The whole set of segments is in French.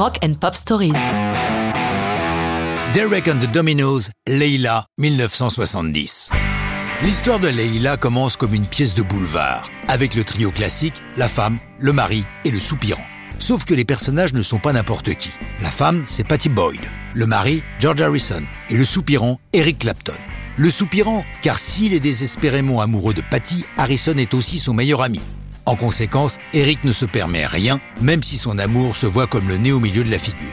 Rock and Pop Stories. Derek and the Dominoes, Leila, 1970. L'histoire de Leila commence comme une pièce de boulevard, avec le trio classique, la femme, le mari et le soupirant. Sauf que les personnages ne sont pas n'importe qui. La femme, c'est Patty Boyd. Le mari, George Harrison. Et le soupirant, Eric Clapton. Le soupirant, car s'il est désespérément amoureux de Patty, Harrison est aussi son meilleur ami. En conséquence, Eric ne se permet rien, même si son amour se voit comme le nez au milieu de la figure.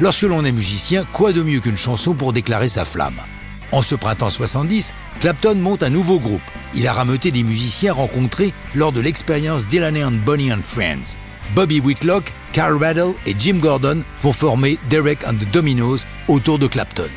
Lorsque l'on est musicien, quoi de mieux qu'une chanson pour déclarer sa flamme? En ce printemps 70, Clapton monte un nouveau groupe. Il a rameuté des musiciens rencontrés lors de l'expérience Delaney and Bonnie and Friends. Bobby Whitlock, Carl Rattle et Jim Gordon vont former Derek and the Dominoes autour de Clapton.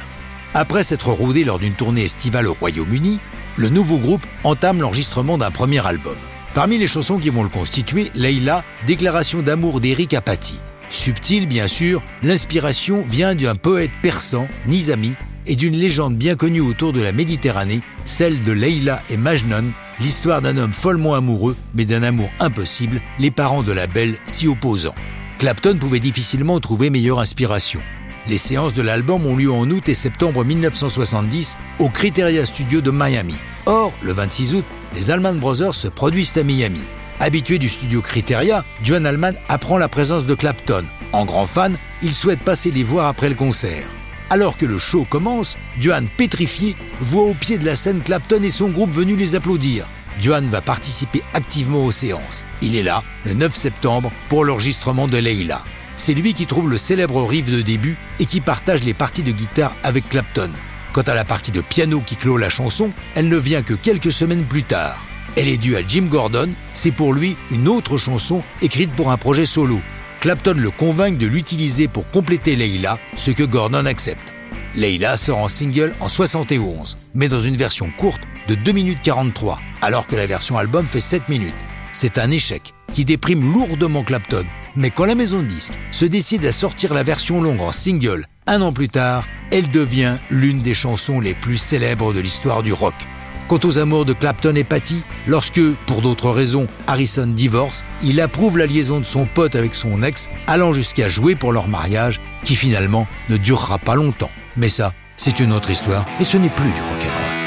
Après s'être rodé lors d'une tournée estivale au Royaume-Uni, le nouveau groupe entame l'enregistrement d'un premier album. Parmi les chansons qui vont le constituer, Leila, déclaration d'amour d'Eric à Patty. Subtil, bien sûr, l'inspiration vient d'un poète persan, Nizami, et d'une légende bien connue autour de la Méditerranée, celle de Leila et Majnun, l'histoire d'un homme follement amoureux, mais d'un amour impossible, les parents de la belle s'y opposant. Clapton pouvait difficilement trouver meilleure inspiration. Les séances de l'album ont lieu en août et septembre 1970 au Criteria Studio de Miami. Or, le 26 août, les Allman Brothers se produisent à Miami. Habitué du studio Criteria, Joan Allman apprend la présence de Clapton. En grand fan, il souhaite passer les voir après le concert. Alors que le show commence, Joan, pétrifié, voit au pied de la scène Clapton et son groupe venus les applaudir. Joan va participer activement aux séances. Il est là, le 9 septembre, pour l'enregistrement de Leila. C'est lui qui trouve le célèbre riff de début et qui partage les parties de guitare avec Clapton. Quant à la partie de piano qui clôt la chanson, elle ne vient que quelques semaines plus tard. Elle est due à Jim Gordon, c'est pour lui une autre chanson écrite pour un projet solo. Clapton le convainc de l'utiliser pour compléter Leila, ce que Gordon accepte. Leila sort en single en 71, mais dans une version courte de 2 minutes 43, alors que la version album fait 7 minutes. C'est un échec qui déprime lourdement Clapton, mais quand la maison de disques se décide à sortir la version longue en single un an plus tard, elle devient l'une des chansons les plus célèbres de l'histoire du rock. Quant aux amours de Clapton et Patty, lorsque, pour d'autres raisons, Harrison divorce, il approuve la liaison de son pote avec son ex, allant jusqu'à jouer pour leur mariage, qui finalement ne durera pas longtemps. Mais ça, c'est une autre histoire, et ce n'est plus du rock'n'roll.